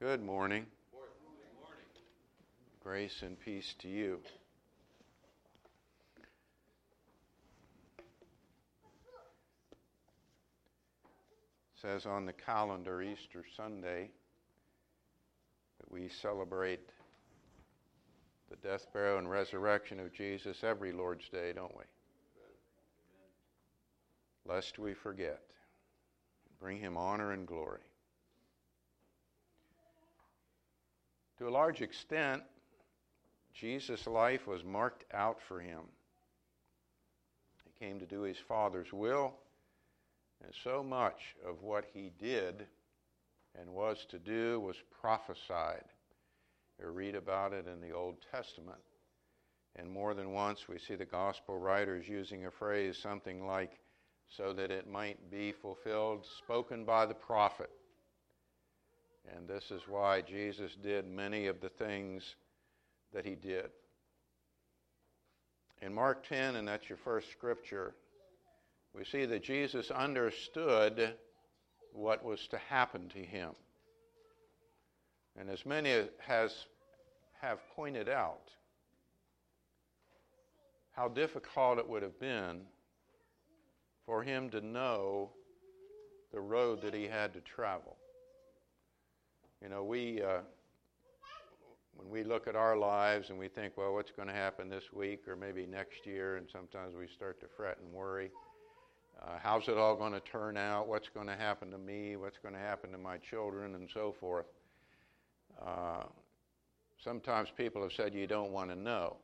Good morning. Grace and peace to you. It says on the calendar Easter Sunday that we celebrate the death, burial, and resurrection of Jesus every Lord's Day, don't we? Lest we forget. Bring him honor and glory. To a large extent, Jesus' life was marked out for him. He came to do his Father's will, and so much of what he did and was to do was prophesied. You read about it in the Old Testament. And more than once, we see the gospel writers using a phrase something like, so that it might be fulfilled, spoken by the prophet. And this is why Jesus did many of the things that he did. In Mark 10, and that's your first scripture, we see that Jesus understood what was to happen to him. And as many has, have pointed out, how difficult it would have been for him to know the road that he had to travel. You know, we, uh, when we look at our lives and we think, well, what's going to happen this week or maybe next year, and sometimes we start to fret and worry. Uh, how's it all going to turn out? What's going to happen to me? What's going to happen to my children? And so forth. Uh, sometimes people have said you don't want to know.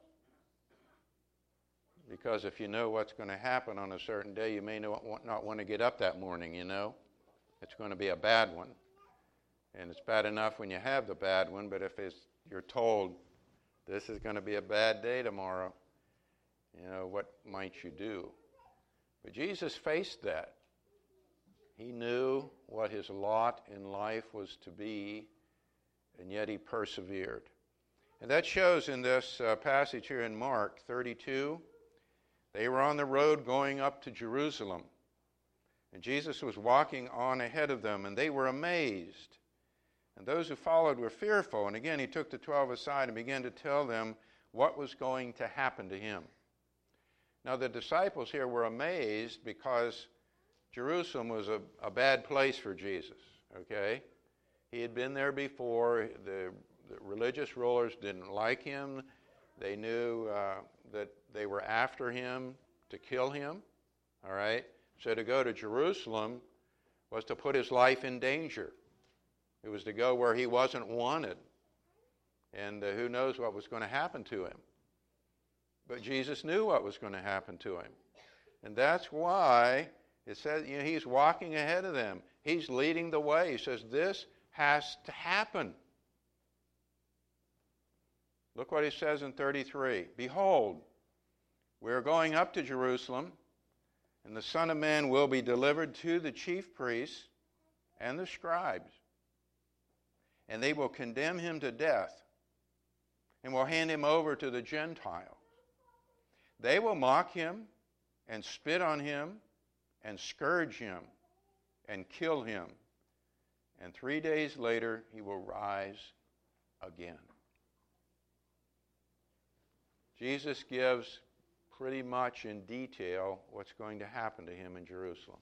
Because if you know what's going to happen on a certain day, you may not want to get up that morning, you know. It's going to be a bad one. And it's bad enough when you have the bad one, but if you're told this is going to be a bad day tomorrow, you know, what might you do? But Jesus faced that. He knew what his lot in life was to be, and yet he persevered. And that shows in this uh, passage here in Mark 32. They were on the road going up to Jerusalem. And Jesus was walking on ahead of them, and they were amazed. And those who followed were fearful. And again, he took the twelve aside and began to tell them what was going to happen to him. Now, the disciples here were amazed because Jerusalem was a, a bad place for Jesus, okay? He had been there before. The, the religious rulers didn't like him. They knew uh, that they were after him to kill him, all right? So to go to Jerusalem was to put his life in danger. It was to go where he wasn't wanted. And uh, who knows what was going to happen to him. But Jesus knew what was going to happen to him. And that's why it says you know, he's walking ahead of them. He's leading the way. He says, This has to happen. Look what he says in 33 Behold, we are going up to Jerusalem, and the Son of Man will be delivered to the chief priests and the scribes. And they will condemn him to death and will hand him over to the Gentiles. They will mock him and spit on him and scourge him and kill him. And three days later, he will rise again. Jesus gives pretty much in detail what's going to happen to him in Jerusalem.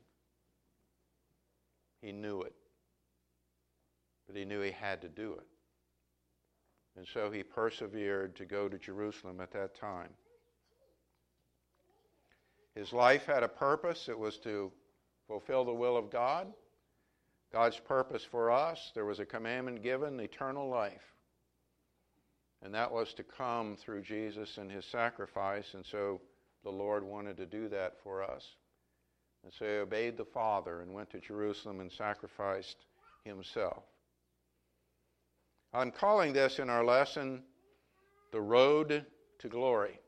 He knew it, but he knew he had to do it. And so he persevered to go to Jerusalem at that time. His life had a purpose, it was to fulfill the will of God. God's purpose for us, there was a commandment given eternal life. And that was to come through Jesus and his sacrifice. And so the Lord wanted to do that for us. And so he obeyed the Father and went to Jerusalem and sacrificed himself. I'm calling this in our lesson the road to glory.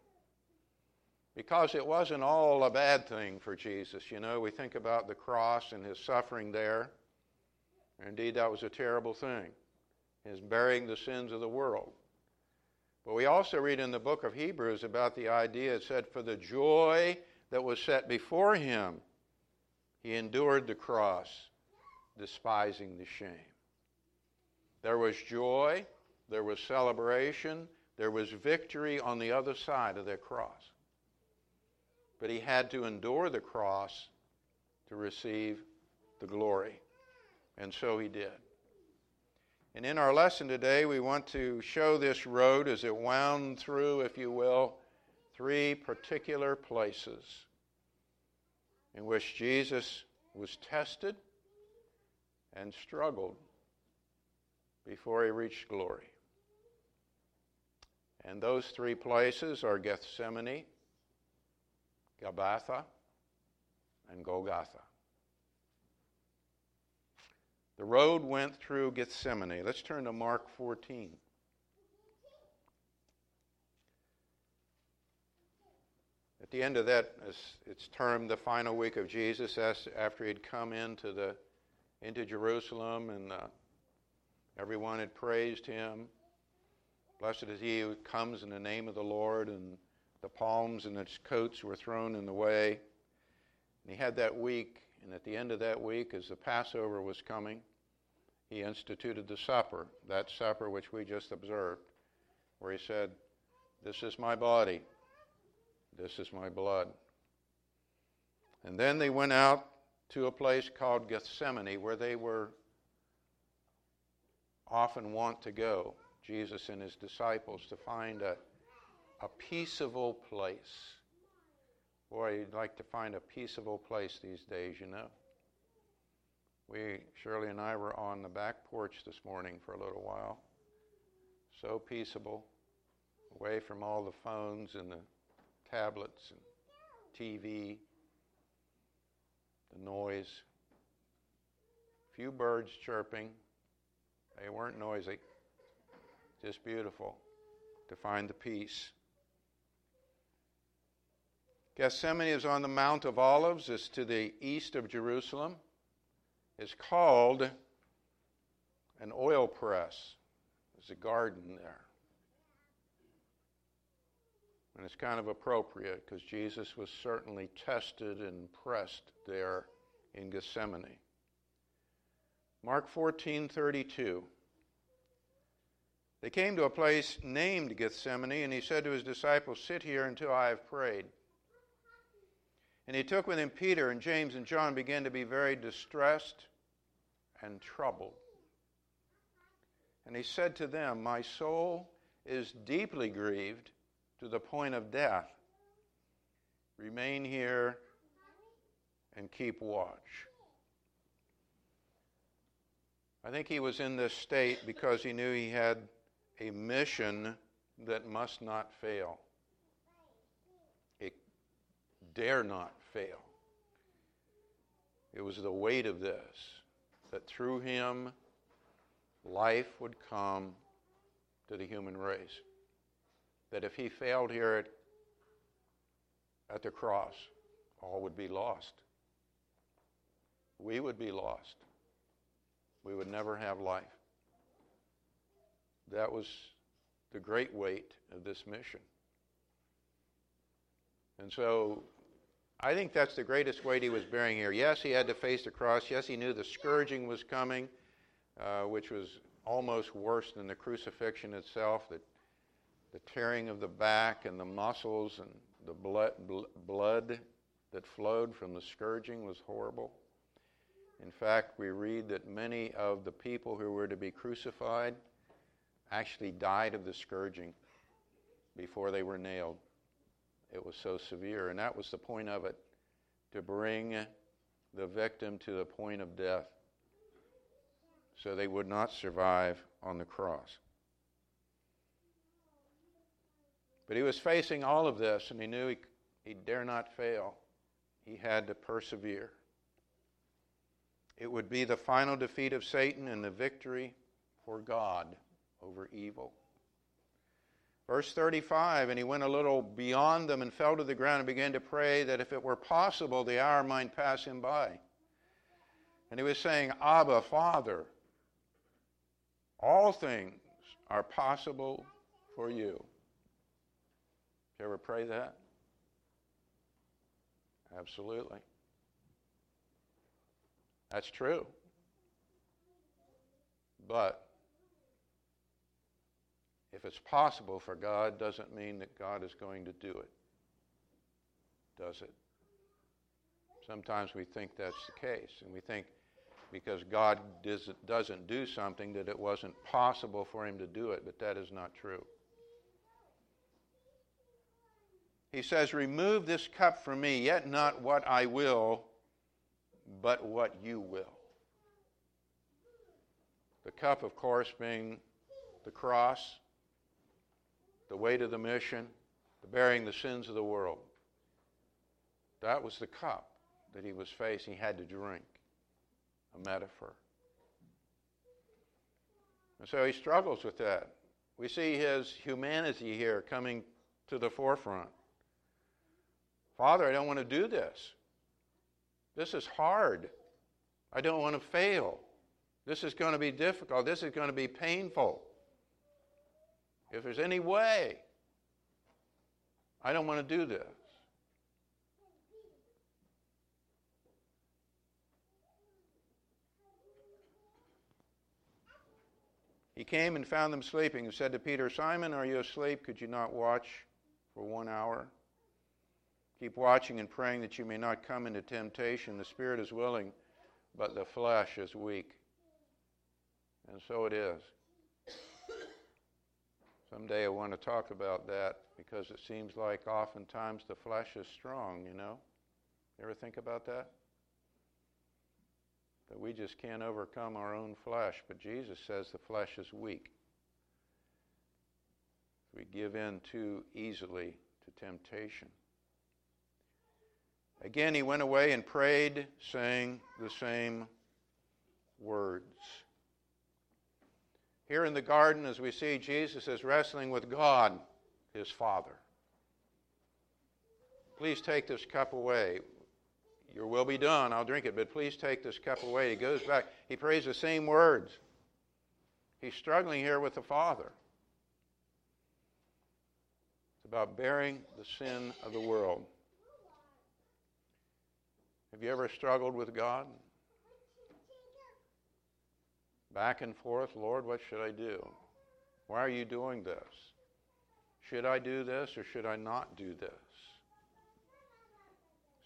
Because it wasn't all a bad thing for Jesus. You know, we think about the cross and his suffering there. Indeed, that was a terrible thing, his bearing the sins of the world. But we also read in the book of Hebrews about the idea it said, For the joy that was set before him, he endured the cross, despising the shame. There was joy, there was celebration, there was victory on the other side of that cross. But he had to endure the cross to receive the glory. And so he did. And in our lesson today, we want to show this road as it wound through, if you will, three particular places in which Jesus was tested and struggled before he reached glory. And those three places are Gethsemane, Gabbatha, and Golgotha. The road went through Gethsemane. Let's turn to Mark 14. At the end of that, it's termed the final week of Jesus after he'd come into, the, into Jerusalem and uh, everyone had praised him. Blessed is he who comes in the name of the Lord, and the palms and its coats were thrown in the way. And he had that week, and at the end of that week, as the Passover was coming, he instituted the supper, that supper which we just observed, where he said, This is my body this is my blood. And then they went out to a place called Gethsemane where they were often want to go, Jesus and his disciples, to find a, a peaceable place. Boy, you'd like to find a peaceable place these days, you know. We, Shirley and I, were on the back porch this morning for a little while. So peaceable, away from all the phones and the tablets and TV, the noise, few birds chirping. They weren't noisy, just beautiful to find the peace. Gethsemane is on the Mount of Olives, it's to the east of Jerusalem. It's called an oil press. There's a garden there. And it's kind of appropriate because Jesus was certainly tested and pressed there in Gethsemane. Mark 14:32 They came to a place named Gethsemane and he said to his disciples sit here until I have prayed. And he took with him Peter and James and John began to be very distressed and troubled. And he said to them, My soul is deeply grieved to the point of death. Remain here and keep watch. I think he was in this state because he knew he had a mission that must not fail. It dare not fail. It was the weight of this that through him life would come to the human race that if he failed here at, at the cross, all would be lost. We would be lost. We would never have life. That was the great weight of this mission. And so I think that's the greatest weight he was bearing here. Yes, he had to face the cross. Yes, he knew the scourging was coming, uh, which was almost worse than the crucifixion itself, that the tearing of the back and the muscles and the blood, blood that flowed from the scourging was horrible. In fact, we read that many of the people who were to be crucified actually died of the scourging before they were nailed. It was so severe. And that was the point of it to bring the victim to the point of death so they would not survive on the cross. But he was facing all of this, and he knew he, he dare not fail. He had to persevere. It would be the final defeat of Satan and the victory for God over evil. Verse 35 And he went a little beyond them and fell to the ground and began to pray that if it were possible, the hour might pass him by. And he was saying, Abba, Father, all things are possible for you. You ever pray that? Absolutely. That's true. But if it's possible for God, doesn't mean that God is going to do it. Does it? Sometimes we think that's the case, and we think because God doesn't do something that it wasn't possible for him to do it, but that is not true. He says, Remove this cup from me, yet not what I will, but what you will. The cup, of course, being the cross, the weight of the mission, the bearing the sins of the world. That was the cup that he was facing, he had to drink. A metaphor. And so he struggles with that. We see his humanity here coming to the forefront. Father, I don't want to do this. This is hard. I don't want to fail. This is going to be difficult. This is going to be painful. If there's any way, I don't want to do this. He came and found them sleeping and said to Peter, Simon, are you asleep? Could you not watch for one hour? Keep watching and praying that you may not come into temptation. The spirit is willing, but the flesh is weak. And so it is. Someday I want to talk about that because it seems like oftentimes the flesh is strong, you know? You ever think about that? That we just can't overcome our own flesh, but Jesus says the flesh is weak. We give in too easily to temptation. Again, he went away and prayed, saying the same words. Here in the garden, as we see, Jesus is wrestling with God, his Father. Please take this cup away. Your will be done. I'll drink it, but please take this cup away. He goes back. He prays the same words. He's struggling here with the Father. It's about bearing the sin of the world. Have you ever struggled with God? Back and forth, Lord, what should I do? Why are you doing this? Should I do this or should I not do this?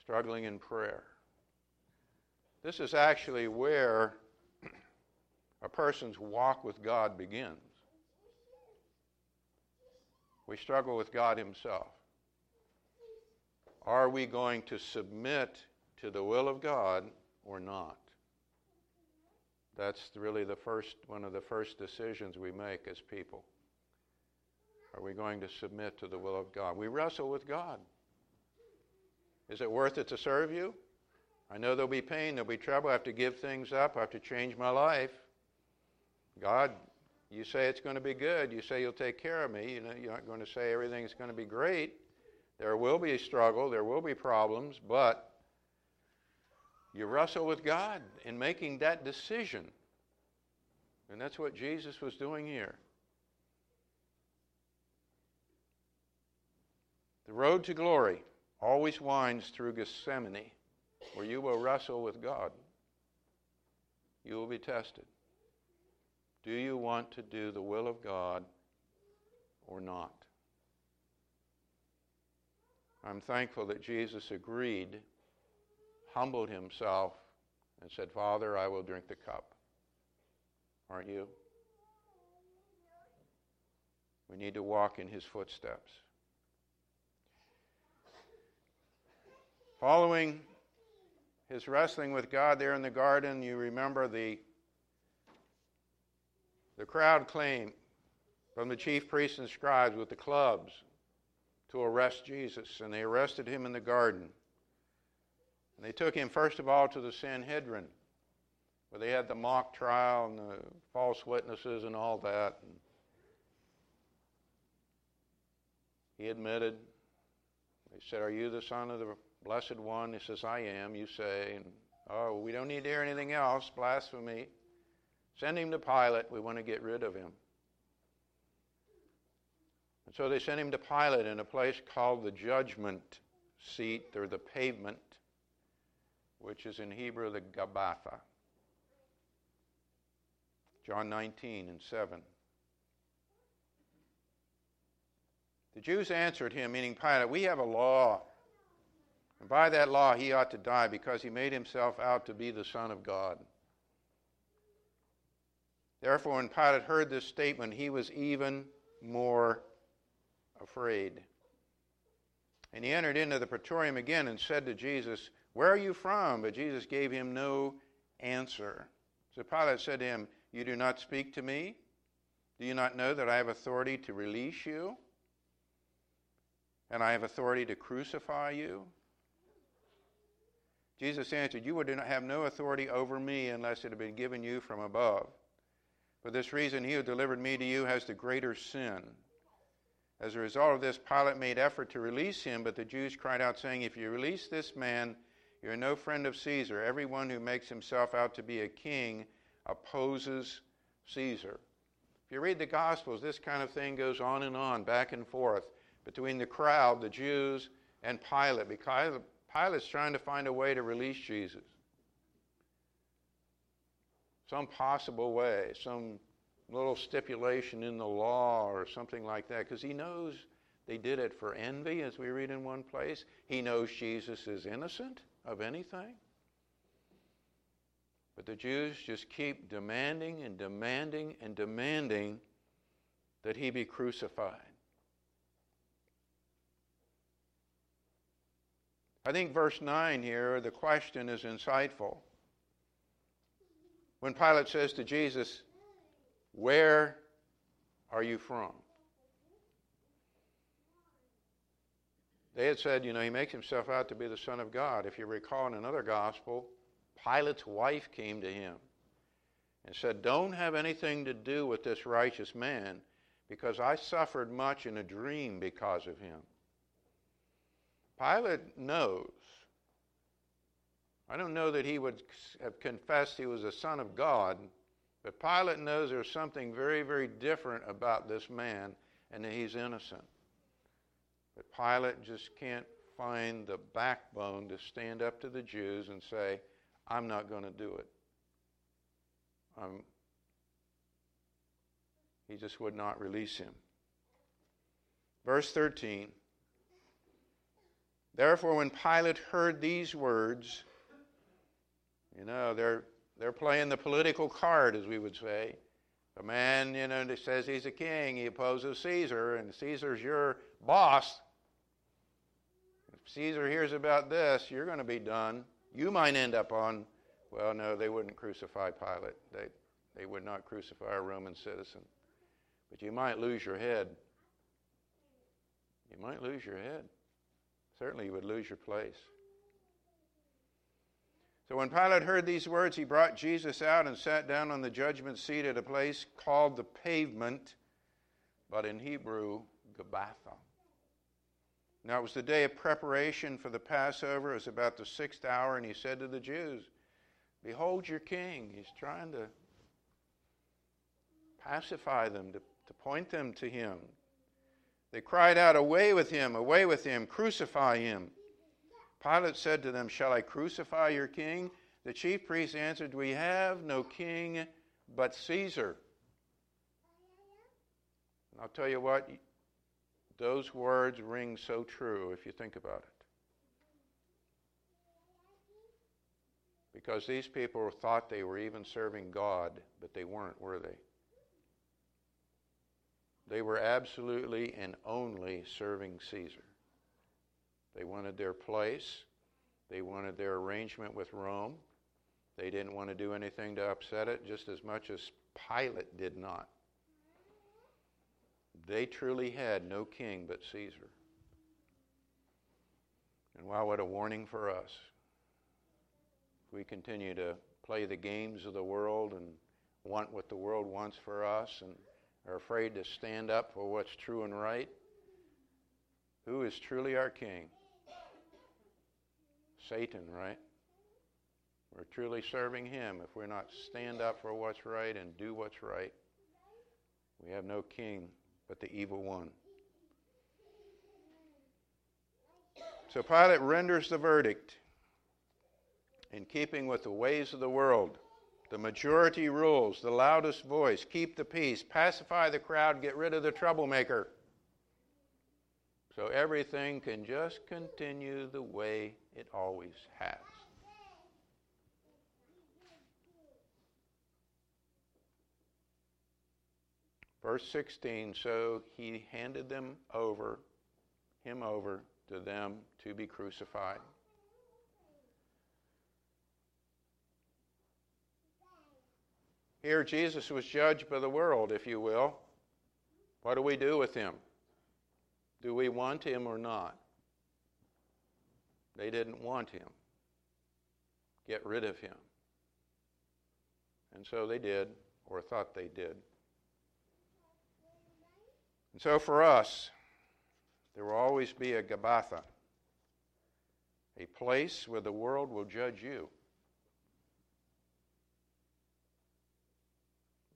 Struggling in prayer. This is actually where a person's walk with God begins. We struggle with God Himself. Are we going to submit to the will of God or not. That's really the first one of the first decisions we make as people. Are we going to submit to the will of God? We wrestle with God. Is it worth it to serve you? I know there'll be pain, there'll be trouble. I have to give things up. I have to change my life. God, you say it's going to be good. You say you'll take care of me. You know, you're not going to say everything's going to be great. There will be struggle. There will be problems, but you wrestle with God in making that decision. And that's what Jesus was doing here. The road to glory always winds through Gethsemane, where you will wrestle with God. You will be tested. Do you want to do the will of God or not? I'm thankful that Jesus agreed humbled himself and said, Father, I will drink the cup. Aren't you? We need to walk in his footsteps. Following his wrestling with God there in the garden, you remember the, the crowd came from the chief priests and scribes with the clubs to arrest Jesus, and they arrested him in the garden. And they took him, first of all, to the Sanhedrin, where they had the mock trial and the false witnesses and all that. And he admitted. They said, Are you the Son of the Blessed One? He says, I am, you say. And, oh, we don't need to hear anything else. Blasphemy. Send him to Pilate. We want to get rid of him. And so they sent him to Pilate in a place called the judgment seat or the pavement which is in Hebrew the Gabbatha. John 19 and 7. The Jews answered him, meaning Pilate, We have a law. And by that law he ought to die because he made himself out to be the Son of God. Therefore, when Pilate heard this statement, he was even more afraid. And he entered into the praetorium again and said to Jesus, Where are you from? But Jesus gave him no answer. So Pilate said to him, You do not speak to me? Do you not know that I have authority to release you? And I have authority to crucify you? Jesus answered, You would have no authority over me unless it had been given you from above. For this reason, he who delivered me to you has the greater sin. As a result of this, Pilate made effort to release him, but the Jews cried out, saying, If you release this man, you're no friend of Caesar. Everyone who makes himself out to be a king opposes Caesar. If you read the Gospels, this kind of thing goes on and on, back and forth, between the crowd, the Jews, and Pilate, because Pilate's trying to find a way to release Jesus. Some possible way, some little stipulation in the law or something like that, because he knows they did it for envy, as we read in one place. He knows Jesus is innocent of anything. But the Jews just keep demanding and demanding and demanding that he be crucified. I think verse 9 here, the question is insightful. When Pilate says to Jesus, where are you from? They had said, you know, he makes himself out to be the Son of God. If you recall in another gospel, Pilate's wife came to him and said, Don't have anything to do with this righteous man because I suffered much in a dream because of him. Pilate knows. I don't know that he would have confessed he was a son of God but Pilate knows there's something very, very different about this man and that he's innocent. But Pilate just can't find the backbone to stand up to the Jews and say, I'm not going to do it. Um, he just would not release him. Verse 13 Therefore, when Pilate heard these words, you know, they're they're playing the political card, as we would say. The man, you know, says he's a king, he opposes Caesar, and Caesar's your boss. If Caesar hears about this, you're going to be done. You might end up on, well, no, they wouldn't crucify Pilate. They, they would not crucify a Roman citizen. But you might lose your head. You might lose your head. Certainly, you would lose your place. So when Pilate heard these words, he brought Jesus out and sat down on the judgment seat at a place called the pavement, but in Hebrew, Gabbatha. Now it was the day of preparation for the Passover. It was about the sixth hour, and he said to the Jews, Behold your king. He's trying to pacify them, to, to point them to him. They cried out, Away with him, away with him, crucify him. Pilate said to them, Shall I crucify your king? The chief priests answered, We have no king but Caesar. And I'll tell you what, those words ring so true if you think about it. Because these people thought they were even serving God, but they weren't, were they? They were absolutely and only serving Caesar. They wanted their place. They wanted their arrangement with Rome. They didn't want to do anything to upset it, just as much as Pilate did not. They truly had no king but Caesar. And wow, what a warning for us. If we continue to play the games of the world and want what the world wants for us and are afraid to stand up for what's true and right, who is truly our king? Satan, right? We're truly serving him if we're not stand up for what's right and do what's right. We have no king but the evil one. So Pilate renders the verdict in keeping with the ways of the world. The majority rules, the loudest voice, keep the peace, pacify the crowd, get rid of the troublemaker. So everything can just continue the way it always has. Verse 16 So he handed them over, him over to them to be crucified. Here, Jesus was judged by the world, if you will. What do we do with him? Do we want him or not? They didn't want him. Get rid of him. And so they did, or thought they did. And so for us, there will always be a Gabbatha, a place where the world will judge you.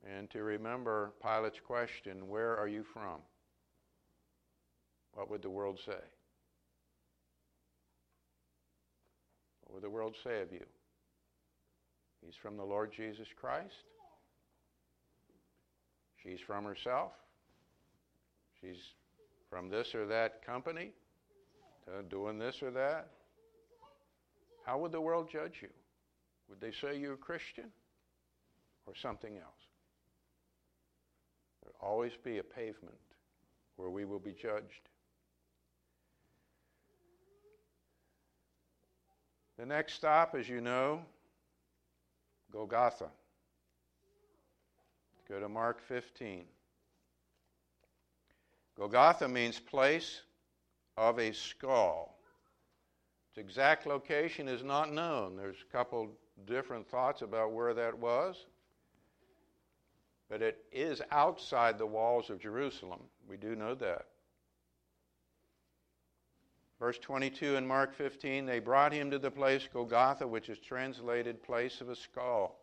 And to remember Pilate's question, Where are you from? What would the world say? What would the world say of you? He's from the Lord Jesus Christ. She's from herself. She's from this or that company, doing this or that. How would the world judge you? Would they say you're a Christian or something else? There'll always be a pavement where we will be judged. The next stop, as you know, Golgotha. Go to Mark 15. Golgotha means place of a skull. Its exact location is not known. There's a couple different thoughts about where that was. But it is outside the walls of Jerusalem. We do know that. Verse 22 in Mark 15 they brought him to the place Golgotha, which is translated place of a skull.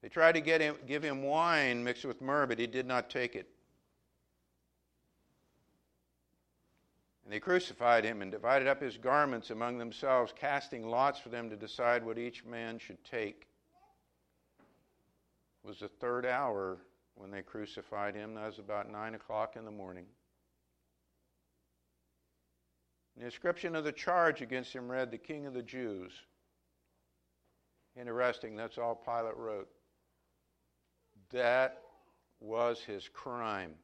They tried to get him, give him wine mixed with myrrh, but he did not take it. And they crucified him and divided up his garments among themselves, casting lots for them to decide what each man should take. It was the third hour when they crucified him. That was about nine o'clock in the morning. The description of the charge against him read, The King of the Jews. Interesting, that's all Pilate wrote. That was his crime.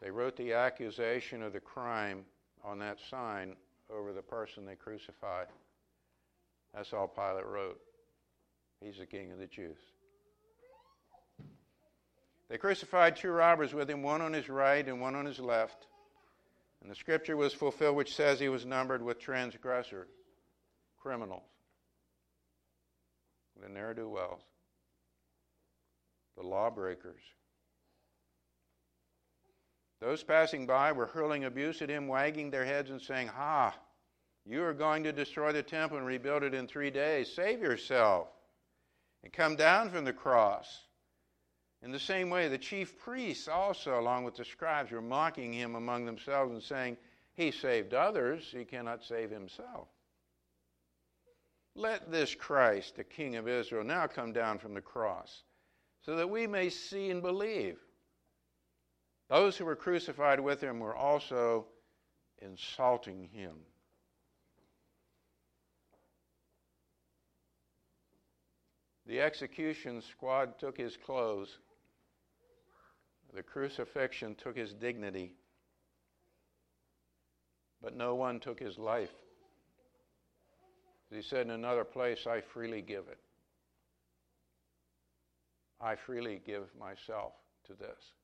They wrote the accusation of the crime on that sign over the person they crucified. That's all Pilate wrote. He's the king of the Jews. They crucified two robbers with him, one on his right and one on his left. And the scripture was fulfilled, which says he was numbered with transgressors, criminals, the ne'er do wells, the lawbreakers. Those passing by were hurling abuse at him, wagging their heads and saying, Ha, you are going to destroy the temple and rebuild it in three days. Save yourself and come down from the cross. In the same way, the chief priests also, along with the scribes, were mocking him among themselves and saying, He saved others, he cannot save himself. Let this Christ, the King of Israel, now come down from the cross, so that we may see and believe. Those who were crucified with him were also insulting him. The execution squad took his clothes. The crucifixion took his dignity. But no one took his life. He said in another place, I freely give it. I freely give myself to this.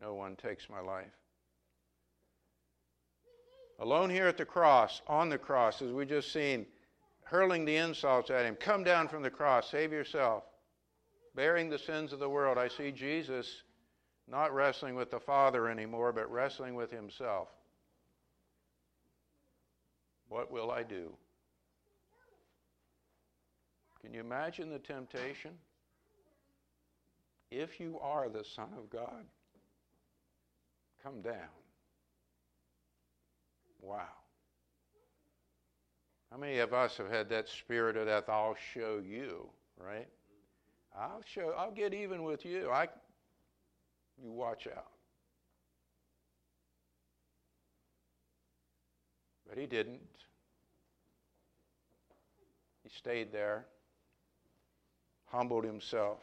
No one takes my life. Alone here at the cross, on the cross, as we just seen, hurling the insults at him. Come down from the cross, save yourself. Bearing the sins of the world. I see Jesus not wrestling with the Father anymore, but wrestling with himself. What will I do? Can you imagine the temptation? If you are the Son of God, come down. Wow. How many of us have had that spirit of death? I'll show you, right? I'll show I'll get even with you. I you watch out. But he didn't. He stayed there, humbled himself.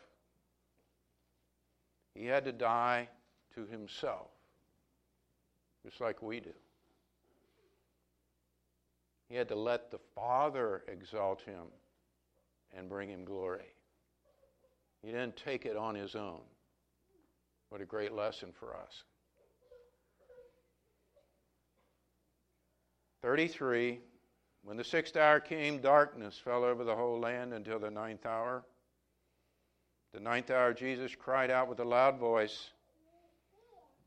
He had to die to himself just like we do. He had to let the Father exalt him and bring him glory. He didn't take it on his own. What a great lesson for us. 33 When the sixth hour came, darkness fell over the whole land until the ninth hour. The ninth hour, Jesus cried out with a loud voice,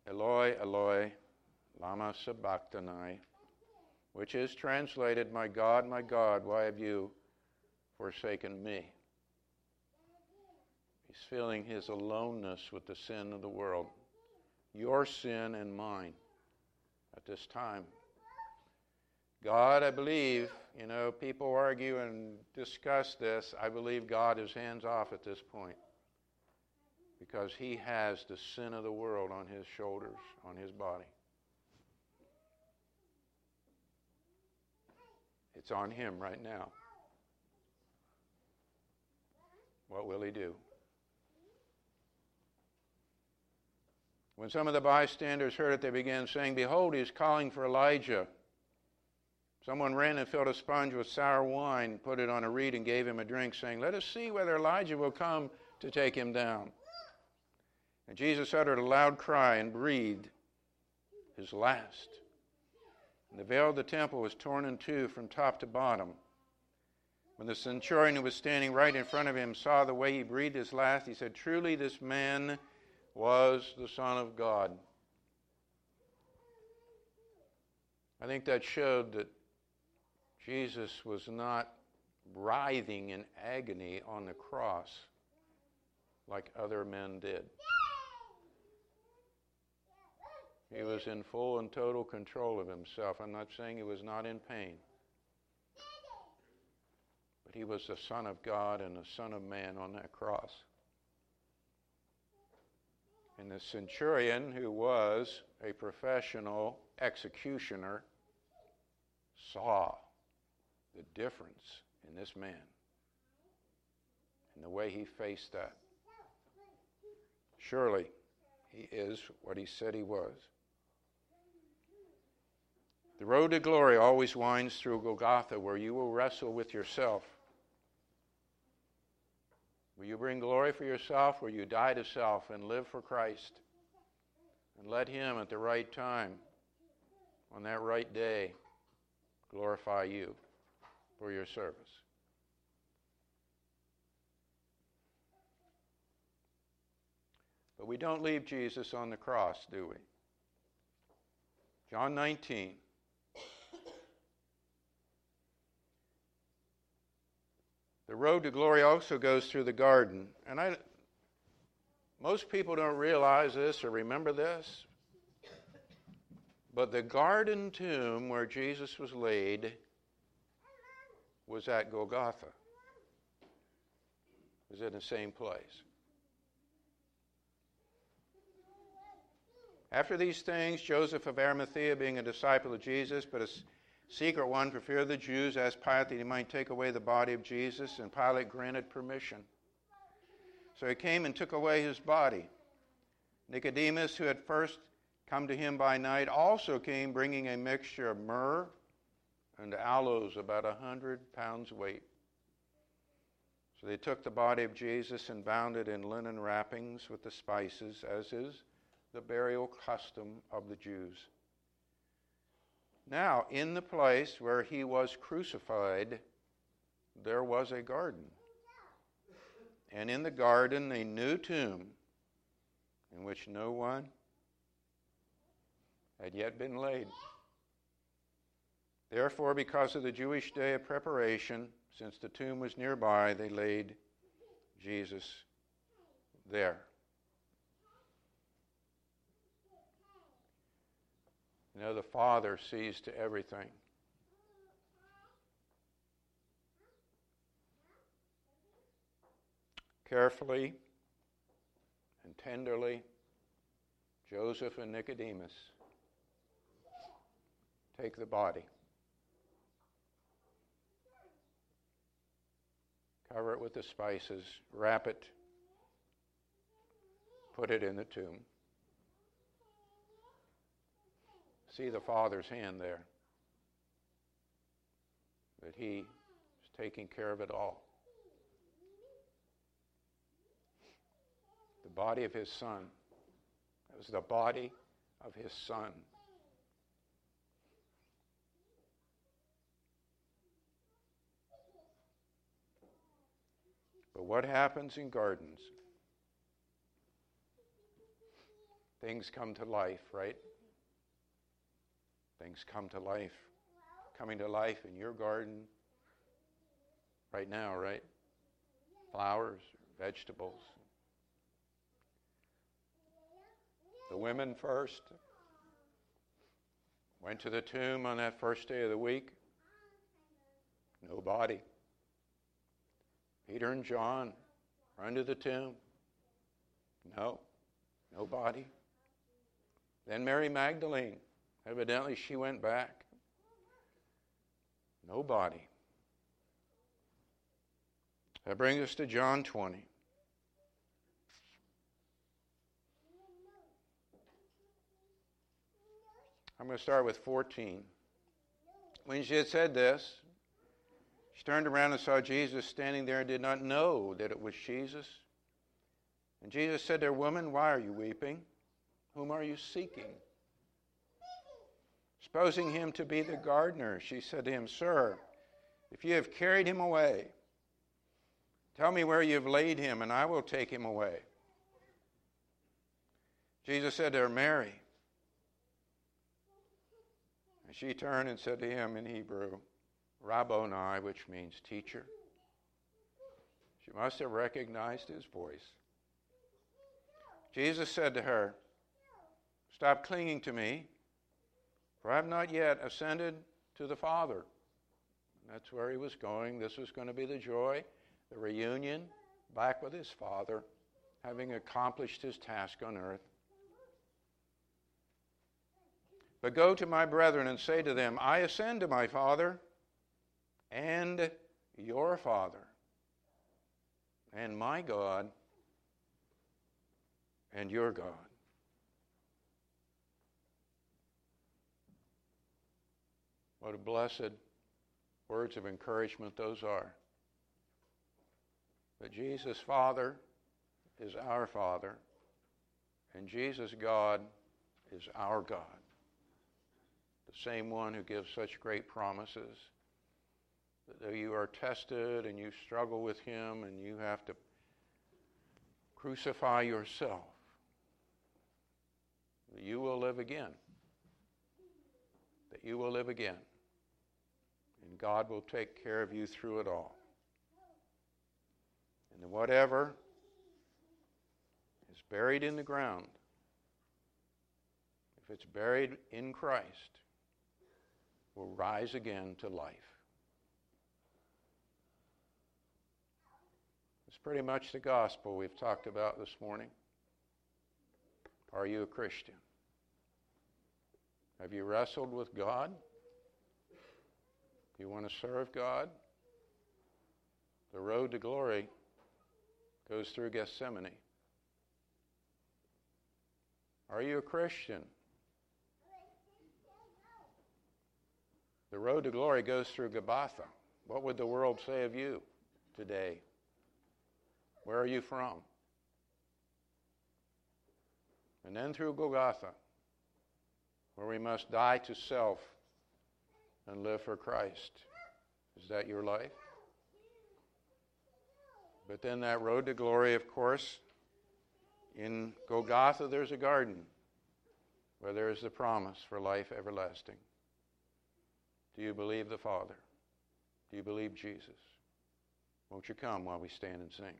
Eloi, Eloi, Lama Sabachthani, which is translated, My God, my God, why have you forsaken me? He's feeling his aloneness with the sin of the world, your sin and mine at this time. God, I believe, you know, people argue and discuss this. I believe God is hands off at this point because he has the sin of the world on his shoulders, on his body. It's on him right now. What will he do? When some of the bystanders heard it, they began saying, Behold, he is calling for Elijah. Someone ran and filled a sponge with sour wine, put it on a reed, and gave him a drink, saying, Let us see whether Elijah will come to take him down. And Jesus uttered a loud cry and breathed his last. And the veil of the temple was torn in two from top to bottom. When the centurion who was standing right in front of him saw the way he breathed his last, he said, Truly, this man was the Son of God. I think that showed that Jesus was not writhing in agony on the cross like other men did. He was in full and total control of himself. I'm not saying he was not in pain. But he was the Son of God and the Son of Man on that cross. And the centurion, who was a professional executioner, saw the difference in this man and the way he faced that. Surely he is what he said he was. The road to glory always winds through Golgotha, where you will wrestle with yourself. Will you bring glory for yourself? Will you die to self and live for Christ? And let Him at the right time, on that right day, glorify you for your service. But we don't leave Jesus on the cross, do we? John 19. The road to glory also goes through the garden. And I, most people don't realize this or remember this. But the garden tomb where Jesus was laid was at Golgotha. It was in the same place. After these things, Joseph of Arimathea, being a disciple of Jesus, but a secret one for fear of the Jews, asked Pilate that he might take away the body of Jesus, and Pilate granted permission. So he came and took away his body. Nicodemus, who had first come to him by night, also came bringing a mixture of myrrh and aloes, about a hundred pounds weight. So they took the body of Jesus and bound it in linen wrappings with the spices, as is the burial custom of the Jews. Now, in the place where he was crucified, there was a garden. And in the garden, a new tomb in which no one had yet been laid. Therefore, because of the Jewish day of preparation, since the tomb was nearby, they laid Jesus there. You know, the Father sees to everything. Carefully and tenderly, Joseph and Nicodemus take the body, cover it with the spices, wrap it, put it in the tomb. See the Father's hand there. That He is taking care of it all. The body of His Son. It was the body of His Son. But what happens in gardens? Things come to life, right? Things come to life. Coming to life in your garden right now, right? Flowers, vegetables. The women first went to the tomb on that first day of the week. No body. Peter and John run to the tomb. No, no body. Then Mary Magdalene, evidently she went back. No body. That brings us to John 20. I'm going to start with 14. When she had said this, she turned around and saw Jesus standing there and did not know that it was Jesus. And Jesus said to her, Woman, why are you weeping? Whom are you seeking? Supposing him to be the gardener, she said to him, Sir, if you have carried him away, tell me where you have laid him, and I will take him away. Jesus said to her, Mary. And she turned and said to him in Hebrew, Rabboni, which means teacher. She must have recognized his voice. Jesus said to her, Stop clinging to me, for I have not yet ascended to the Father. That's where he was going. This was going to be the joy, the reunion back with his Father, having accomplished his task on earth. But go to my brethren and say to them, I ascend to my Father and your Father, and my God, and your God. What a blessed words of encouragement those are. But Jesus' Father is our Father, and Jesus' God is our God. The same one who gives such great promises that though you are tested and you struggle with Him and you have to crucify yourself, that you will live again. That you will live again. God will take care of you through it all. And whatever is buried in the ground, if it's buried in Christ, will rise again to life. It's pretty much the gospel we've talked about this morning. Are you a Christian? Have you wrestled with God? You want to serve God? The road to glory goes through Gethsemane. Are you a Christian? The road to glory goes through Golgotha. What would the world say of you today? Where are you from? And then through Golgotha, where we must die to self and live for Christ. Is that your life? But then that road to glory, of course, in Golgotha there's a garden where there is the promise for life everlasting. Do you believe the Father? Do you believe Jesus? Won't you come while we stand and sing?